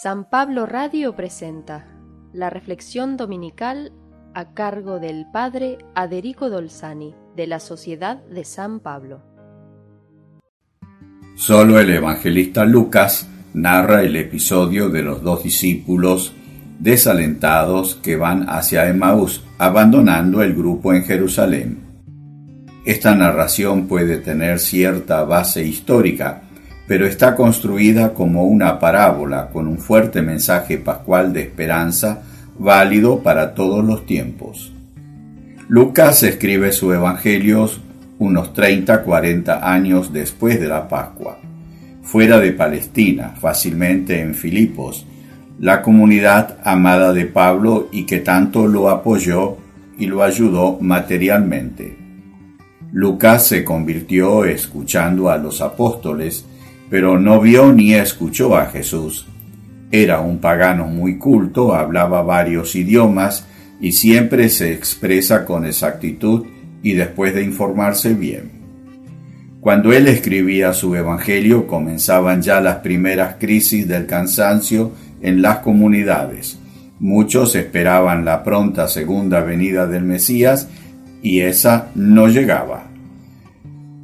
San Pablo Radio presenta la reflexión dominical a cargo del Padre Aderico Dolzani de la Sociedad de San Pablo. Solo el evangelista Lucas narra el episodio de los dos discípulos desalentados que van hacia Emmaús, abandonando el grupo en Jerusalén. Esta narración puede tener cierta base histórica, pero está construida como una parábola con un fuerte mensaje pascual de esperanza válido para todos los tiempos. Lucas escribe su Evangelio unos 30-40 años después de la Pascua, fuera de Palestina, fácilmente en Filipos, la comunidad amada de Pablo y que tanto lo apoyó y lo ayudó materialmente. Lucas se convirtió escuchando a los apóstoles pero no vio ni escuchó a Jesús. Era un pagano muy culto, hablaba varios idiomas y siempre se expresa con exactitud y después de informarse bien. Cuando él escribía su Evangelio comenzaban ya las primeras crisis del cansancio en las comunidades. Muchos esperaban la pronta segunda venida del Mesías y esa no llegaba.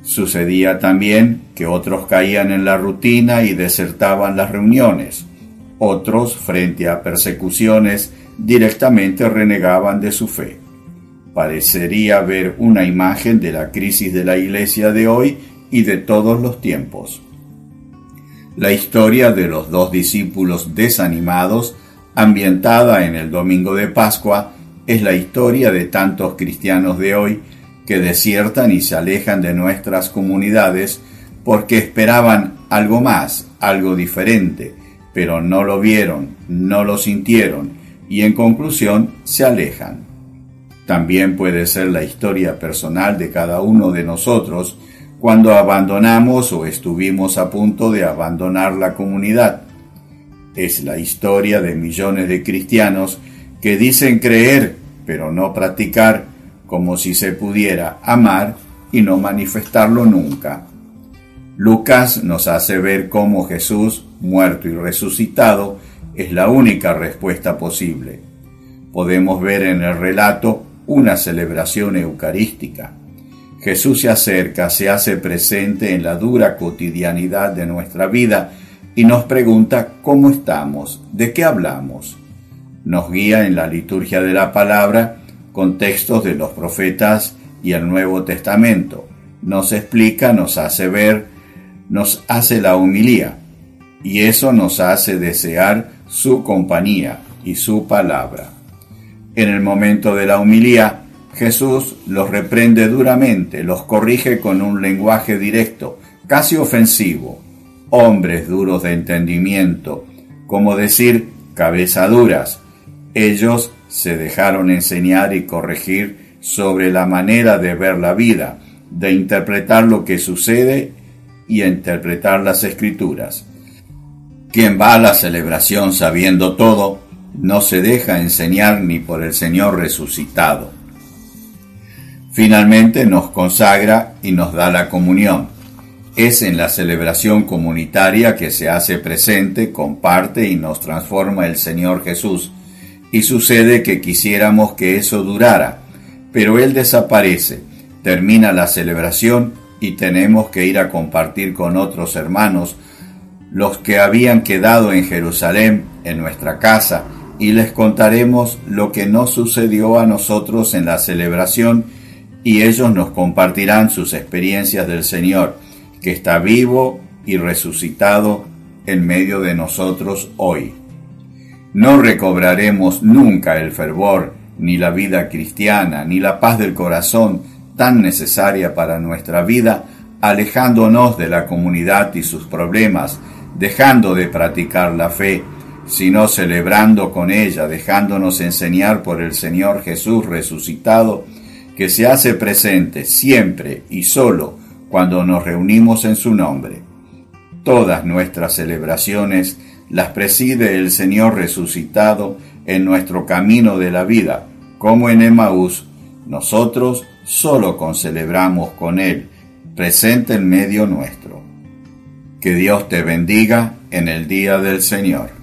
Sucedía también que otros caían en la rutina y desertaban las reuniones. Otros, frente a persecuciones, directamente renegaban de su fe. Parecería ver una imagen de la crisis de la iglesia de hoy y de todos los tiempos. La historia de los dos discípulos desanimados, ambientada en el domingo de Pascua, es la historia de tantos cristianos de hoy que desiertan y se alejan de nuestras comunidades porque esperaban algo más, algo diferente, pero no lo vieron, no lo sintieron y en conclusión se alejan. También puede ser la historia personal de cada uno de nosotros cuando abandonamos o estuvimos a punto de abandonar la comunidad. Es la historia de millones de cristianos que dicen creer pero no practicar como si se pudiera amar y no manifestarlo nunca. Lucas nos hace ver cómo Jesús, muerto y resucitado, es la única respuesta posible. Podemos ver en el relato una celebración eucarística. Jesús se acerca, se hace presente en la dura cotidianidad de nuestra vida y nos pregunta cómo estamos, de qué hablamos. Nos guía en la liturgia de la palabra con textos de los profetas y el Nuevo Testamento. Nos explica, nos hace ver, nos hace la humilía y eso nos hace desear su compañía y su palabra. En el momento de la humilía, Jesús los reprende duramente, los corrige con un lenguaje directo, casi ofensivo. Hombres duros de entendimiento, como decir cabezaduras. Ellos se dejaron enseñar y corregir sobre la manera de ver la vida, de interpretar lo que sucede y interpretar las escrituras. Quien va a la celebración sabiendo todo, no se deja enseñar ni por el Señor resucitado. Finalmente nos consagra y nos da la comunión. Es en la celebración comunitaria que se hace presente, comparte y nos transforma el Señor Jesús, y sucede que quisiéramos que eso durara, pero Él desaparece, termina la celebración y tenemos que ir a compartir con otros hermanos, los que habían quedado en Jerusalén, en nuestra casa, y les contaremos lo que nos sucedió a nosotros en la celebración y ellos nos compartirán sus experiencias del Señor, que está vivo y resucitado en medio de nosotros hoy. No recobraremos nunca el fervor, ni la vida cristiana, ni la paz del corazón tan necesaria para nuestra vida, alejándonos de la comunidad y sus problemas, dejando de practicar la fe, sino celebrando con ella, dejándonos enseñar por el Señor Jesús resucitado, que se hace presente siempre y solo cuando nos reunimos en su nombre. Todas nuestras celebraciones las preside el Señor resucitado en nuestro camino de la vida, como en Emaús, nosotros solo concelebramos con Él, presente en medio nuestro. Que Dios te bendiga en el día del Señor.